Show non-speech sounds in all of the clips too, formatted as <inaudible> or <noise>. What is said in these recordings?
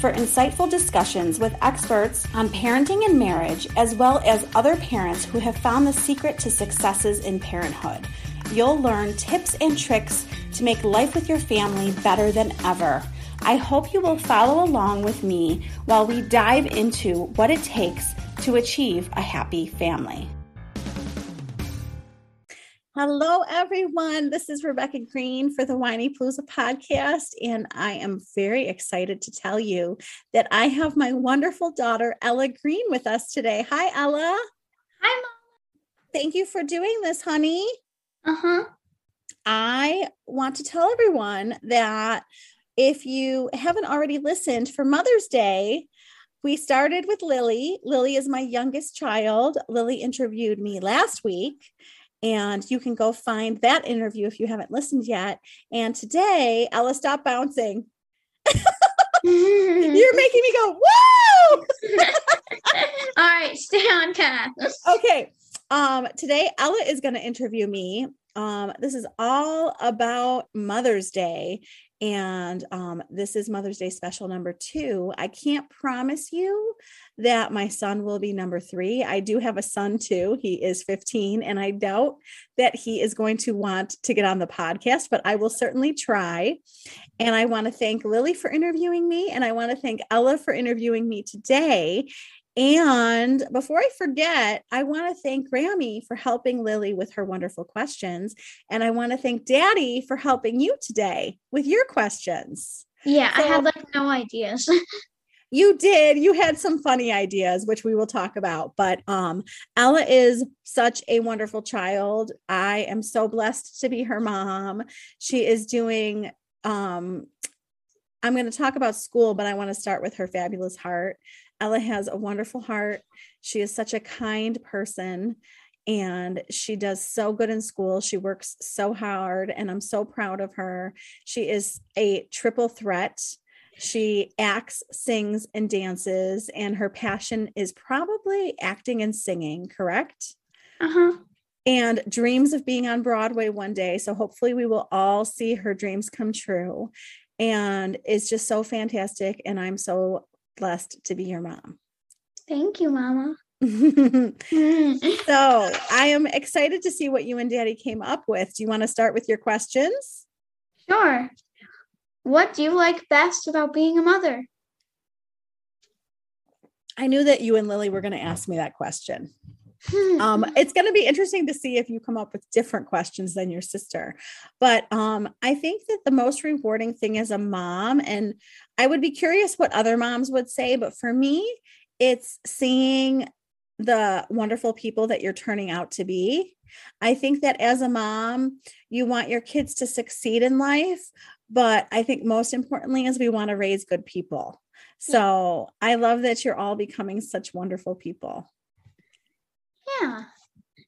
for insightful discussions with experts on parenting and marriage, as well as other parents who have found the secret to successes in parenthood. You'll learn tips and tricks to make life with your family better than ever. I hope you will follow along with me while we dive into what it takes to achieve a happy family. Hello, everyone. This is Rebecca Greene for the Whinypaluza podcast, and I am very excited to tell you that I have my wonderful daughter, Ella Greene, with us today. Hi, Ella. Hi, Mom. Thank you for doing this, honey. Uh huh. I want to tell everyone that if you haven't already listened for Mother's Day, we started with Lily. Lily is my youngest child. Lily interviewed me last week, and you can go find that interview if you haven't listened yet. And today, Ella, stop bouncing. <laughs> You're making me go, whoa! <laughs> All right, stay on task. okay. Um, today Ella is going to interview me. Um, this is all about Mother's Day. And um, this is Mother's Day special number two. I can't promise you that my son will be number three. I do have a son too. He is 15, and I doubt that he is going to want to get on the podcast, but I will certainly try. And I want to thank Lily for interviewing me, and I want to thank Ella for interviewing me today. And before I forget, I want to thank Grammy for helping Lily with her wonderful questions. And I want to thank Daddy for helping you today with your questions. Yeah, So- I had like no ideas. <laughs> You did. You had some funny ideas, which we will talk about. But um, Ella is such a wonderful child. I am so blessed to be her mom. She is doing um I'm going to talk about school, but I want to start with her fabulous heart. Ella has a wonderful heart. She is such a kind person and she does so good in school. She works so hard and I'm so proud of her. She is a triple threat. She acts, sings, and dances, and her passion is probably acting and singing, correct? Uh huh. and dreams of being on Broadway one day. So hopefully we will all see her dreams come true. And it's just so fantastic. And I'm so blessed to be your mom. Thank you, Mama. <laughs> so Mm. I am excited to see what you and daddy came up with. Do you want to start with your questions? Sure. What do you like best about being a mother? I knew that you and Lily were going to ask me that question. Hmm. um, it's going to be interesting to see if you come up with different questions than your sister but um, i think that the most rewarding thing as a mom and i would be curious what other moms would say but for me it's seeing the wonderful people that you're turning out to be i think that as a mom you want your kids to succeed in life but i think most importantly is we want to raise good people so i love that you're all becoming such wonderful people Yeah.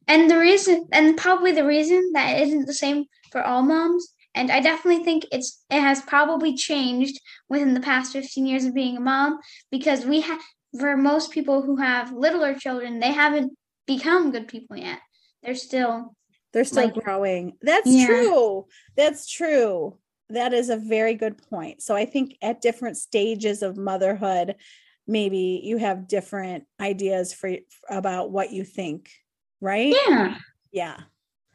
And the reason, and probably the reason that it isn't the same for all moms, and I definitely think it's it has probably changed within the past 15 years of being a mom because we have for most people who have littler children, they haven't become good people yet. They're still They're still Like- growing. That's Yeah. true. That's true. That is a very good point. So I think at different stages of motherhood, maybe you have different ideas for about what you think, right? yeah. Yeah.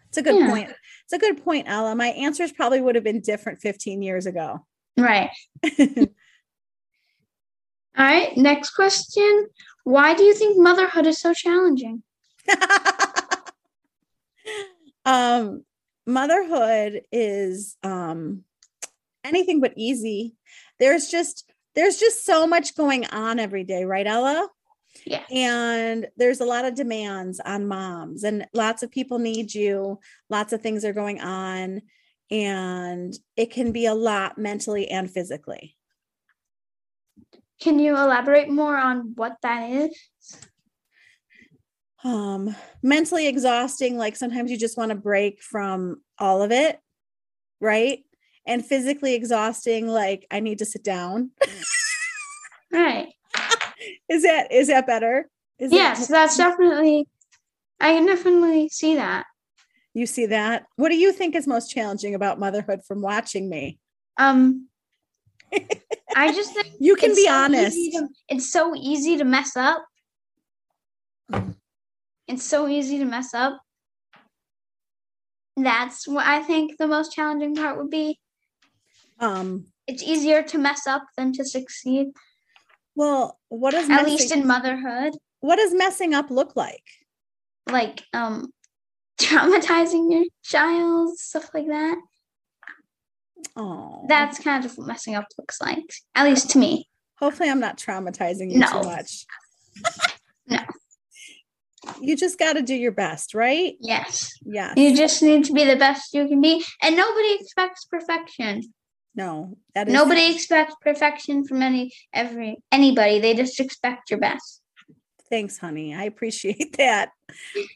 It's a good Yeah. point. It's a good point, Ella. My answers probably would have been different 15 years ago. Right. <laughs> All right. Next question. Why do you think motherhood is so challenging? <laughs> um motherhood is um anything but easy. There's just there's just so much going on every day right ella? Yeah. and there's a lot of demands on moms and lots of people need you. Lots of things are going on and it can be a lot mentally and physically. Can you elaborate more on what that is? um mentally exhausting like sometimes you just want to break from all of it right and physically exhausting like i need to sit down Right. <laughs> is that is that better is that- Yes, that's definitely. I can definitely see that. you see that what do you think is most challenging about motherhood from watching me Um, <laughs> I just think you can be so honest to- it's so easy to mess up. It's so easy to mess up. That's what I think the most challenging part would be. Um It's easier to mess up than to succeed, well what does at messing, least in motherhood. what does messing up look like Like um <laughs> traumatizing your child, stuff like that. oh That's kind of what messing up looks like, at least to me. hopefully i'm not traumatizing you No. too much <laughs> No. you just got to do your best right Yes. yes You just need to be the best you can be. And nobody expects perfection. No that is Nobody expects perfection from any every anybody. They just expect your best. thanks honey i appreciate <laughs> that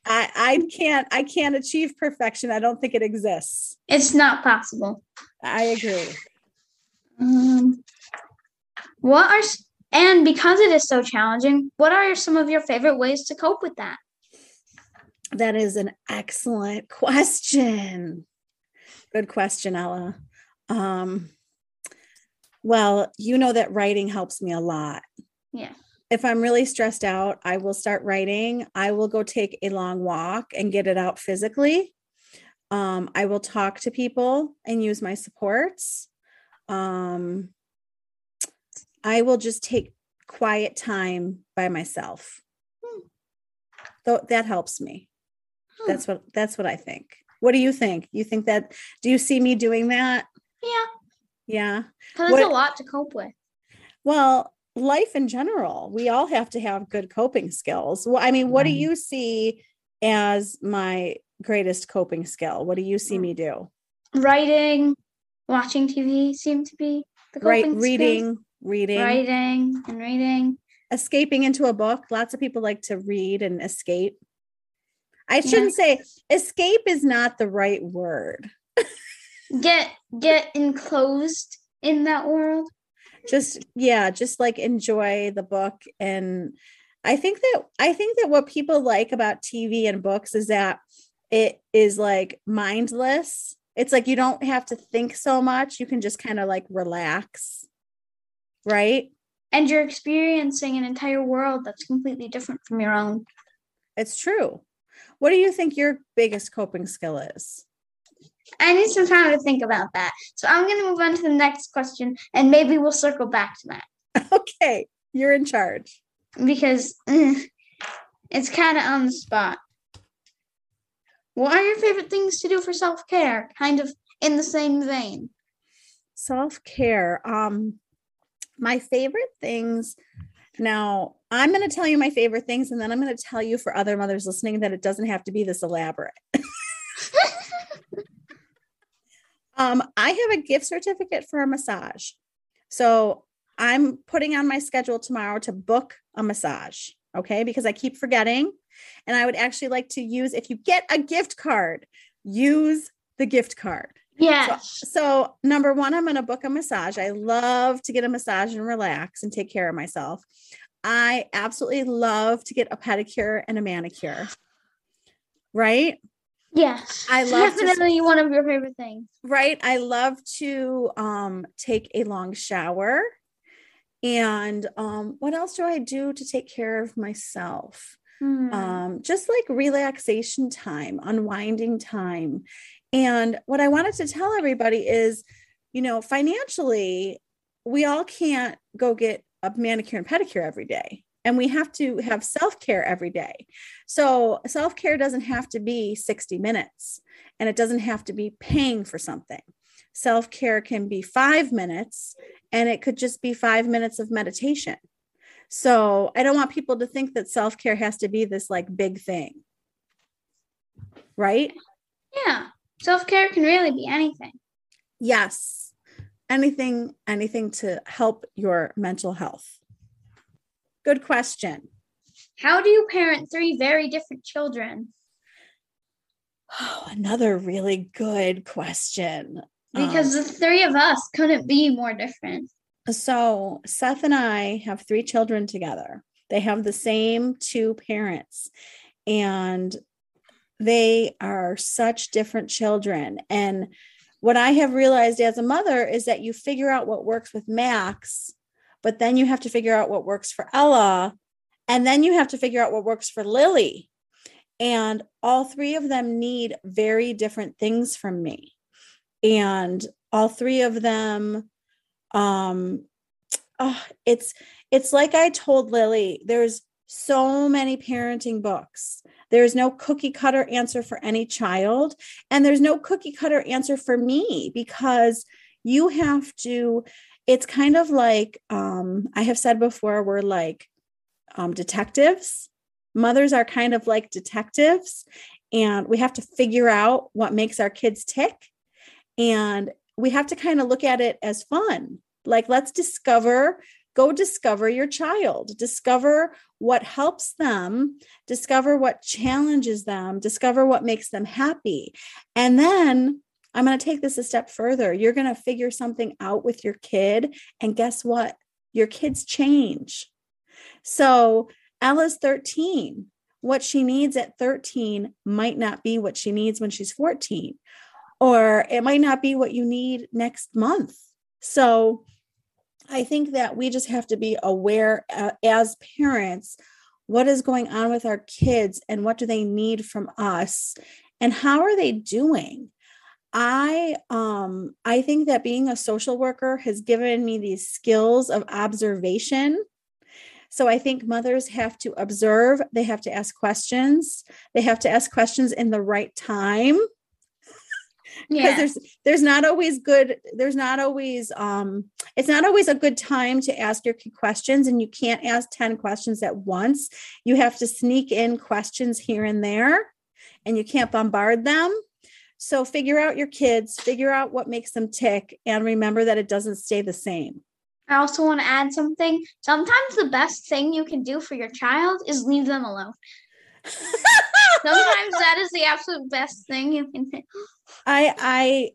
i i can't i can't achieve perfection i don't think it exists It's not possible. i agree Um, what are and because it is so challenging, what are some of your favorite ways to cope with that? that is an excellent <laughs> question good question ella um well you know that writing helps me a lot. Yeah. if i'm really stressed out i will start writing. I will go take a long walk and get it out physically. Um, i will talk to people and use my supports. Um, i will just take quiet time by myself. So that helps me. Hmm. that's what that's what i think. What do you think? You think that do you see me doing that Yeah, yeah because it's a lot to cope with. well, life in general, we all have to have good coping skills. Well, I mean, what do mm-hmm. you see as my greatest coping skill? What do you see mm. me do? Writing, watching TV seem to be the coping Right, skills. reading, reading, writing, and reading. escaping into a book. Lots of people like to read and escape. I shouldn't say escape is not the right word. <laughs> Get get enclosed in that world. just yeah just like enjoy the book. And i think that i think that what people like about tv and books is that it is like mindless. It's like you don't have to think so much. You can just kind of like relax. Right? And you're experiencing an entire world that's completely different from your own. it's true. What do you think your biggest coping skill is I need some time to think about that. So I'm going to move on to the next question and maybe we'll circle back to that <laughs> okay you're in charge because eh, it's kind of on the spot. What are your favorite things to do for self care? Kind of in the same vein. self-care um my favorite things now i'm going to tell you my favorite things and then i'm going to tell you for other mothers listening that it doesn't have to be this elaborate <laughs> um i have a gift certificate for a massage so i'm putting on my schedule tomorrow to book a massage okay because i keep forgetting and i would actually like to use if you get a gift card use the gift card Yes. so number one, I'm going to book a massage. I love to get a massage and relax and take care of myself. I absolutely love to get a pedicure and a manicure. Right? Yes. I love to- definitely one of your favorite things. Right. I love to um take a long shower. And um what else do I do to take care of myself? Hmm. um, just like relaxation time, unwinding time. And what I wanted to tell everybody is, you know, financially, we all can't go get a manicure and pedicure every day. And we have to have self-care every day. So self-care doesn't have to be 60 minutes and it doesn't have to be paying for something. Self-care can be five minutes and it could just be five minutes of meditation. So i don't want people to think that self-care has to be this like big thing. Right? Yeah. Self care can really be anything. yes. Anything anything to help your mental health good question How do you parent three very different children? oh another really good question Because Um, the three of us couldn't be more different. So Seth and I have three children together. They have the same two parents, and they are such different children. And what I have realized as a mother is that you figure out what works with Max, but then you have to figure out what works for Ella, and then you have to figure out what works for Lily. And all three of them need very different things from me. And all three of them um oh, it's it's like i told lily there's so many parenting books there's no cookie cutter answer for any child and there's no cookie cutter answer for me because you have to it's kind of like um i have said before we're like um detectives mothers are kind of like detectives and we have to figure out what makes our kids tick and we have to kind of look at it as fun. Like, let's discover, go discover your child, discover what helps them, discover what challenges them, discover what makes them happy. And then I'm going to take this a step further. You're going to figure something out with your kid. And guess what? Your kids change. So, Ella's 13. What she needs at 13 might not be what she needs when she's 14 or it might not be what you need next month. So I think that we just have to be aware uh, as parents what is going on with our kids and what do they need from us and how are they doing? I um I think that being a social worker has given me these skills of observation. So I think mothers have to observe, they have to ask questions, they have to ask questions in the right time because Yeah. there's there's not always good there's not always um it's not always a good time to ask your questions and you can't ask 10 questions at once you have to sneak in questions here and there and you can't bombard them so figure out your kids figure out what makes them tick and remember that it doesn't stay the same I also want to add something. Sometimes the best thing you can do for your child is leave them alone. <laughs> Sometimes that is the absolute best thing you can do. i i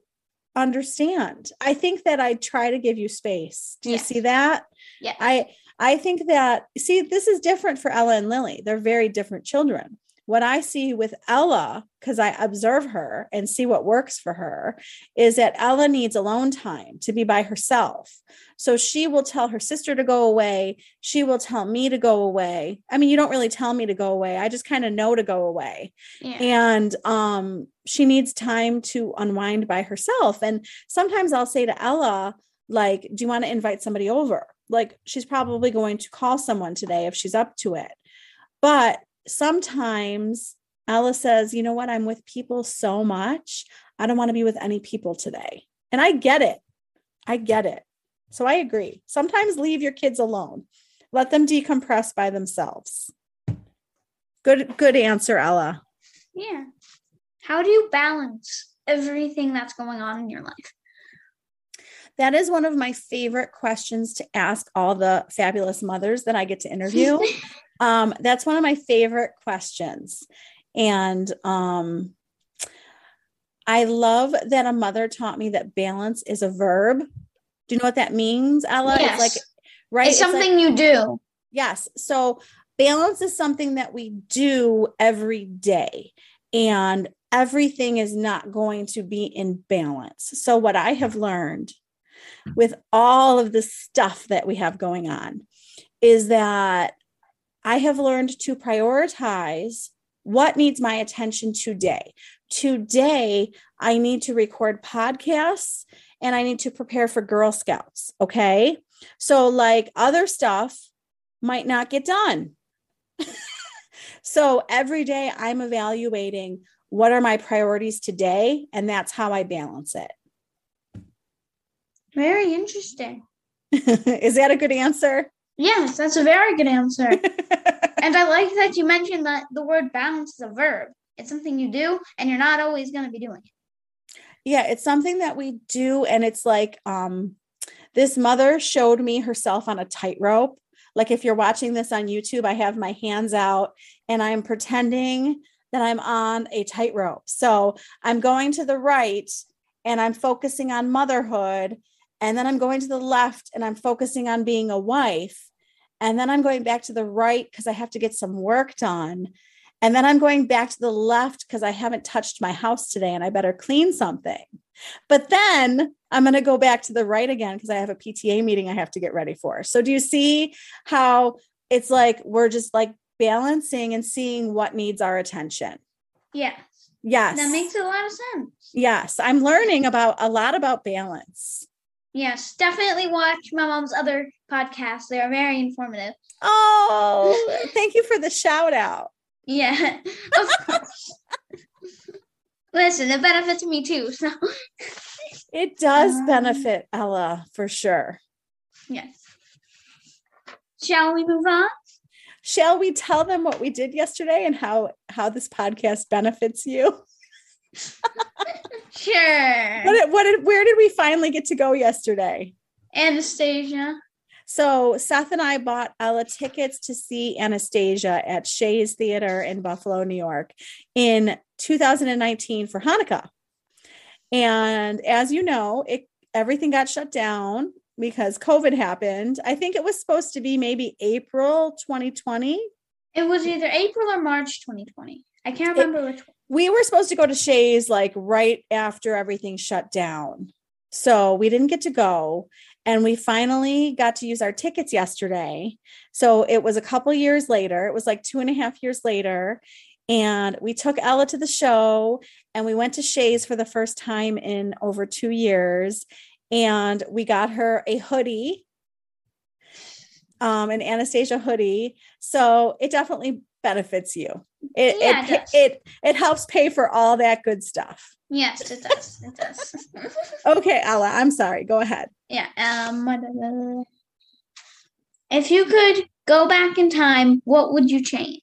understand i think that i try to give you space do you Yes. see that Yeah. I I think that see this is different for Ella and Lily. They're very different children. What I see with Ella cuz I observe her and see what works for her is that Ella needs alone time to be by herself. So she will tell her sister to go away, she will tell me to go away. I mean, you don't really tell me to go away. I just kind of know to go away Yeah. and um she needs time to unwind by herself and sometimes i'll say to ella like do you want to invite somebody over like she's probably going to call someone today if she's up to it but sometimes ella says you know what? I'm with people so much i don't want to be with any people today. And i get it. I get it. So i agree. Sometimes leave your kids alone. Let them decompress by themselves. Good good answer ella. Yeah. How do you balance everything that's going on in your life? That is one of my favorite questions to ask all the fabulous mothers that I get to interview. <laughs> um, that's one of my favorite questions. And um, I love that a mother taught me that balance is a verb. Do you know what that means, Ella? Yes. It's like, right? It's like- something you do. Yes. So balance is something that we do every day, and everything is not going to be in balance. So, what I have learned with all of the stuff that we have going on is that I have learned to prioritize what needs my attention today. Today, I need to record podcasts and I need to prepare for Girl Scouts. Okay. So, like other stuff, might not get done. <laughs> so every day I'm evaluating what are my priorities today, and that's how I balance it. Very interesting. <laughs> Is that a good answer? Yes, that's a very good answer. <laughs> and I like that you mentioned that the word balance is a verb. It's something you do, and you're not always going to be doing it. Yeah, it's something that we do, and it's like um, this mother showed me herself on a tightrope. Like if you're watching this on YouTube, I have my hands out and I'm pretending that I'm on a tightrope. So I'm going to the right and I'm focusing on motherhood. And then I'm going to the left and I'm focusing on being a wife. And then I'm going back to the right because I have to get some work done. And then I'm going back to the left because I haven't touched my house today and I better clean something. But then I'm going to go back to the right again because I have a PTA meeting I have to get ready for. So, do you see how it's like we're just like balancing and seeing what needs our attention? Yes. Yes. That makes a lot of sense. Yes. I'm learning about a lot about balance. Yes. Definitely watch my mom's other podcasts. They are very informative. Oh, <laughs> thank you for the shout out. Yeah. <laughs> Of. Listen, it benefits me too. So It does Um, benefit Ella for sure. yes. Shall we move on? Shall we tell them what we did yesterday and how how this podcast benefits you? <laughs> Sure. What did, what did where did we finally get to go yesterday? Anastasia. So Seth and I bought Ella tickets to see Anastasia at Shea's Theater in Buffalo, New York in 2019 for Hanukkah. And as you know, it everything got shut down because COVID happened. I think it was supposed to be maybe April 2020. It was either April or March 2020. I can't remember which one. We were supposed to go to Shea's like right after everything shut down. So we didn't get to go. And we finally got to use our tickets yesterday. So it was a couple years later. It was like two and a half years later. And we took Ella to the show and we went to Shea's for the first time in over two years. And we got her a hoodie, um, an Anastasia hoodie. So it definitely benefits you. It, Yeah, it, it it, it helps pay for all that good stuff. Yes, it does. It does. <laughs> Okay, Ella, I'm sorry. Go ahead. yeah. Um. If you could go back in time, what would you change?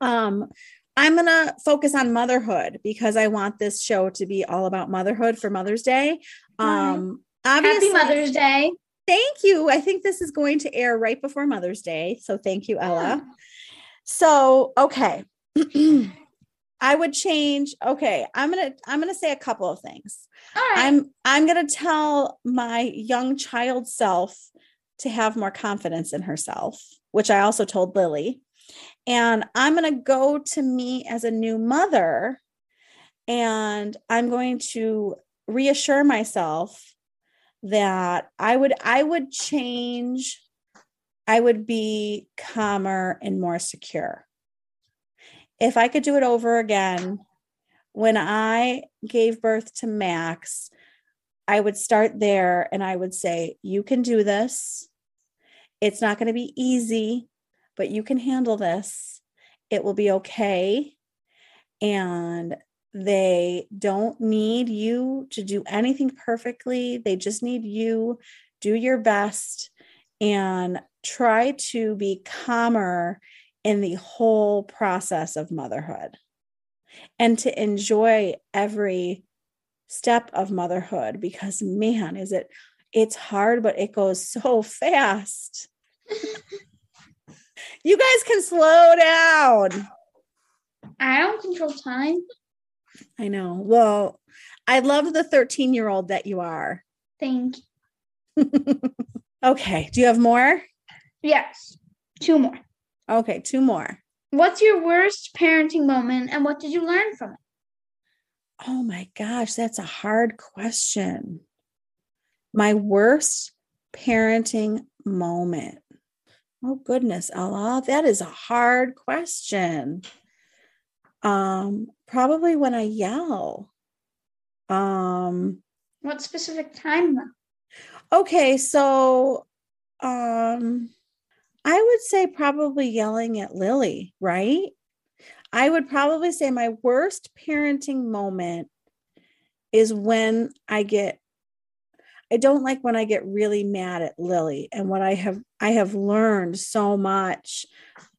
Um, I'm gonna focus on motherhood because I want this show to be all about motherhood for Mother's Day. Um, obviously, Happy Mother's Day. Thank you. I think this is going to air right before Mother's Day, so thank you, Ella. So, okay. <clears throat> I would change. Okay, I'm gonna I'm gonna say a couple of things. All right. I'm I'm gonna tell my young child self to have more confidence in herself, which I also told Lily. And I'm gonna go to me as a new mother, and I'm going to reassure myself that I would I would change. I would be calmer and more secure. If I could do it over again, when I gave birth to Max, I would start there and I would say, You can do this. It's not going to be easy, but you can handle this. It will be okay. And they don't need you to do anything perfectly. They just need you. Do your best and try to be calmer in the whole process of motherhood and to enjoy every step of motherhood because man is it it's hard but it goes so <laughs> fast <laughs> you guys can slow down I don't control time. I know well i love the 13 year old that you are Thank you. <laughs> okay do you have more Yes. Two more. okay two more What's your worst parenting moment and what did you learn from it? Oh my gosh, that's a hard question. My worst parenting moment. Oh goodness, Ella, that is a hard question. Um, probably when I yell. Um, What specific time okay, so um I would say probably yelling at Lily, right? I would probably say my worst parenting moment is when I get I don't like when I get really mad at Lily and what I have I have learned so much.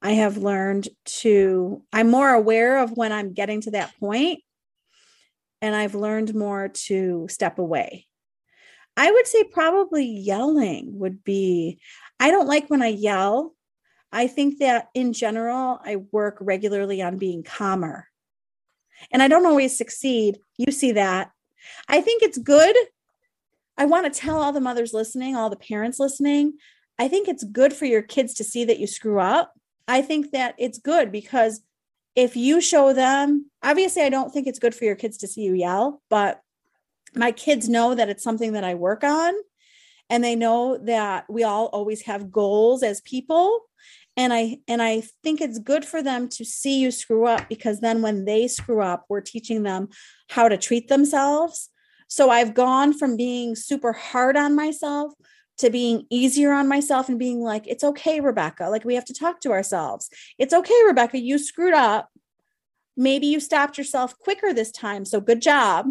I have learned to I'm more aware of when I'm getting to that point and I've learned more to step away. I would say probably yelling would be I don't like when I yell. I think that in general I work regularly on being calmer. And I don't always succeed. You see that. I think it's good I want to tell all the mothers listening, all the parents listening, I think it's good for your kids to see that you screw up. I think that it's good because if you show them, obviously, I don't think it's good for your kids to see you yell, but my kids know that it's something that I work on. And they know that we all always have goals as people. And I and I think it's good for them to see you screw up because then when they screw up, we're teaching them how to treat themselves so I've gone from being super hard on myself to being easier on myself and being like, it's okay, Rebecca. Like we have to talk to ourselves. It's okay, Rebecca. You screwed up. Maybe you stopped yourself quicker this time. So good job.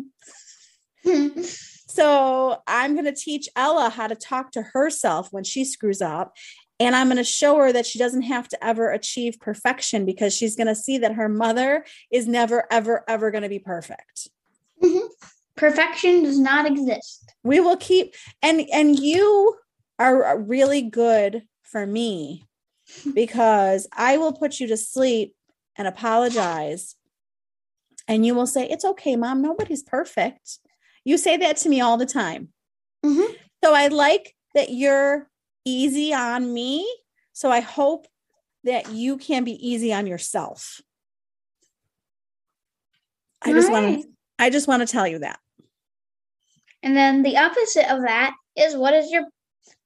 <laughs> so I'm going to teach Ella how to talk to herself when she screws up. And I'm going to show her that she doesn't have to ever achieve perfection because she's going to see that her mother is never, ever, ever going to be perfect. Mm-hmm. Perfection does not exist. We will keep and and you are really good for me <laughs> because I will put you to sleep and apologize and you will say it's okay mom nobody's perfect. You say that to me all the time. Mm-hmm. So I like that you're easy on me. So I hope that you can be easy on yourself. I just right. want to I just want to tell you that. And then the opposite of that is what is your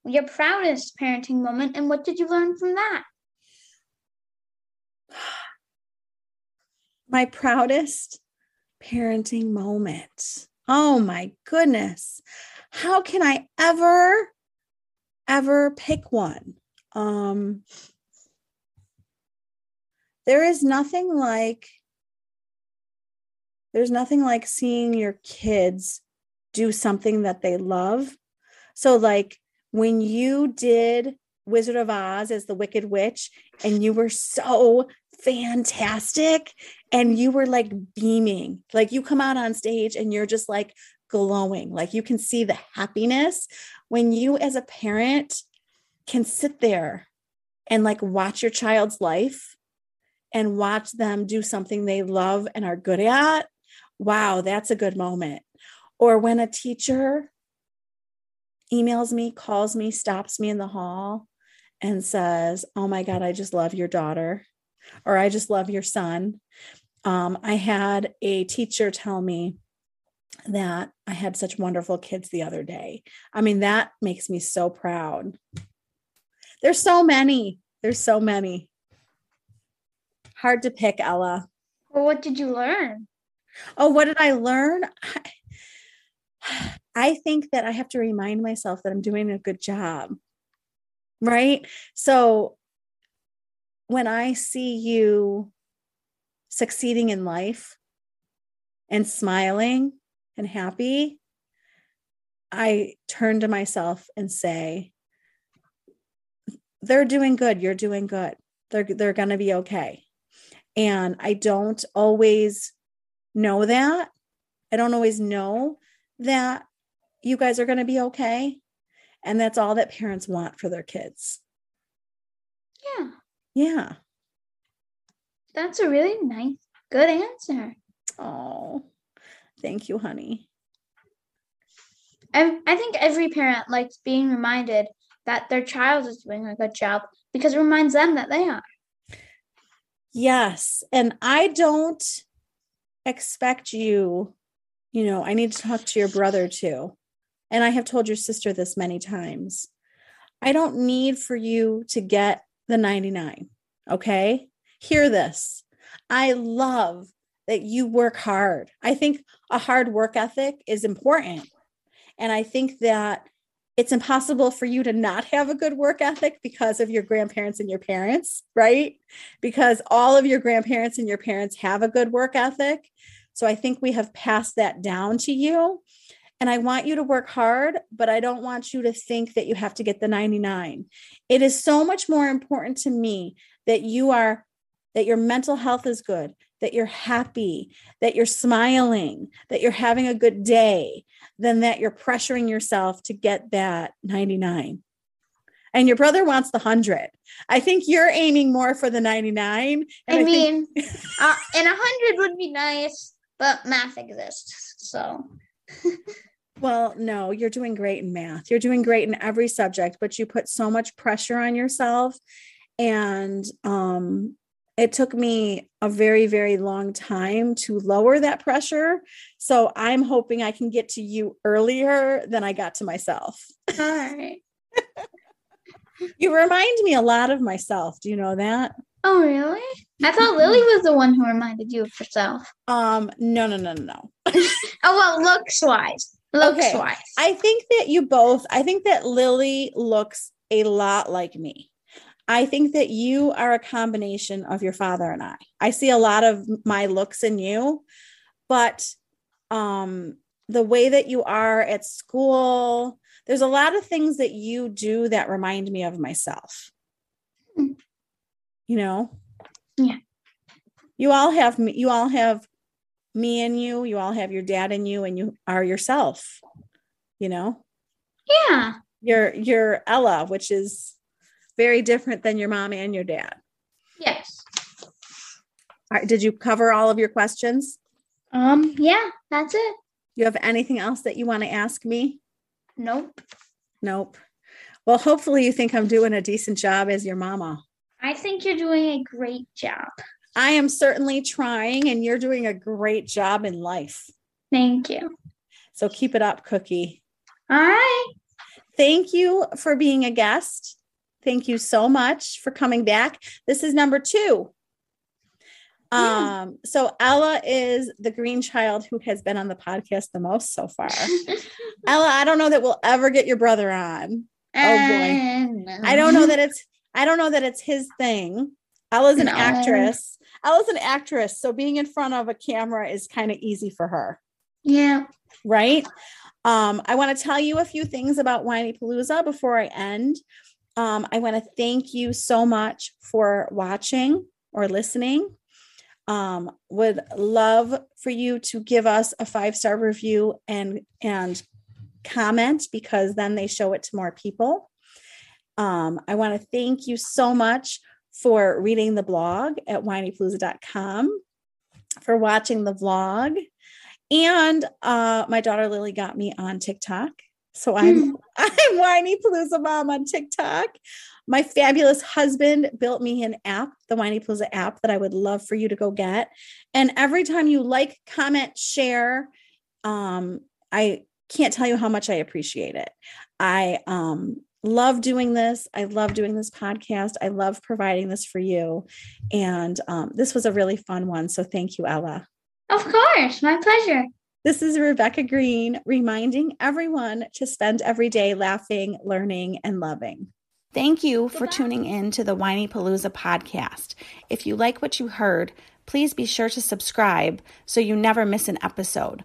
your proudest parenting moment and what did you learn from that? <sighs> My proudest parenting moment. Oh my goodness. How can I ever ever pick one? Um there is nothing like there's nothing like seeing your kids do something that they love. So, like when you did Wizard of Oz as the Wicked Witch, and you were so fantastic and you were like beaming, like you come out on stage and you're just like glowing, like you can see the happiness when you, as a parent, can sit there and like watch your child's life and watch them do something they love and are good at. Wow, that's a good moment. Or when a teacher emails me, calls me, stops me in the hall and says, Oh my God, I just love your daughter, or I just love your son. Um, I had a teacher tell me that I had such wonderful kids the other day. I mean, that makes me so proud. There's so many. There's so many. Hard to pick, Ella. Well, what did you learn? Oh, what did I learn? I, I think that I have to remind myself that I'm doing a good job. Right. So when I see you succeeding in life and smiling and happy, I turn to myself and say, they're doing good. You're doing good. They're, they're going to be okay. And I don't always know that. I don't always know that you guys are going to be okay. And that's all that parents want for their kids. Yeah. Yeah. That's a really nice, good answer. Oh, thank you, honey. I, I think every parent likes being reminded that their child is doing a good job because it reminds them that they are. Yes. And I don't expect you you know, I need to talk to your brother too. And I have told your sister this many times. I don't need for you to get the 99. Okay. Hear this. I love that you work hard. I think a hard work ethic is important. And I think that it's impossible for you to not have a good work ethic because of your grandparents and your parents, right? Because all of your grandparents and your parents have a good work ethic. So I think we have passed that down to you. And I want you to work hard, but I don't want you to think that you have to get the 99. It is so much more important to me that you are, that your mental health is good, that you're happy, that you're smiling, that you're having a good day, than that you're pressuring yourself to get that 99. And your brother wants the 100. I think you're aiming more for the 99. I, I, mean, think- uh, and 100 would be nice, but math exists. So. <laughs> well, no, you're doing great in math. You're doing great in every subject, but you put so much pressure on yourself. And um, it took me a very, very long time to lower that pressure. So I'm hoping I can get to you earlier than I got to myself. All right. <laughs> you remind me a lot of myself. Do you know that? Oh, really? I thought Lily was the one who reminded you of herself. Um, no, no, no, no. <laughs> oh well, looks wise. Looks okay. wise. I think that you both. I think that Lily looks a lot like me. I think that you are a combination of your father and I. I see a lot of my looks in you, but um, the way that you are at school, there's a lot of things that you do that remind me of myself. You know? Yeah. You all have me, you all have me and you, you all have your dad and you, and you are yourself, you know? Yeah. You're you're Ella, which is very different than your mom and your dad. Yes. All right, did you cover all of your questions? Um, yeah, that's it. You have anything else that you want to ask me? Nope. Nope. Well, hopefully you think I'm doing a decent job as your mama. I think you're doing a great job. I am certainly trying, and you're doing a great job in life. Thank you. So keep it up, Cookie. All right. Thank you for being a guest. Thank you so much for coming back. This is number two. Yeah. Um, so Ella is the Greene child who has been on the podcast the most so far. <laughs> Ella, I don't know that we'll ever get your brother on. Oh boy. Uh, I don't know that it's I don't know that it's his thing. Ella's an no. actress. Ella's an actress, so being in front of a camera is kind of easy for her. Yeah. Right? Um, I want to tell you a few things about Whinypaluza before I end. Um, I want to thank you so much for watching or listening. Um, would love for you to give us a five star review and and comment because then they show it to more people. Um, I want to thank you so much for reading the blog at whinypaluza.com, for watching the vlog. And uh, my daughter Lily got me on TikTok. So I'm. <laughs> <laughs> I'm Whinypaluza Mom on TikTok. My fabulous husband built me an app, the Whinypaluza app, that I would love for you to go get. And every time you like, comment, share, um, I can't tell you how much I appreciate it. I um, love doing this. I love doing this podcast. I love providing this for you. And um, this was a really fun one. So thank you, Ella. Of course, my pleasure. This is Rebecca Greene reminding everyone to spend every day laughing, learning, and loving. Thank you for tuning in to the Whinypaluza podcast. If you like what you heard, please be sure to subscribe so you never miss an episode.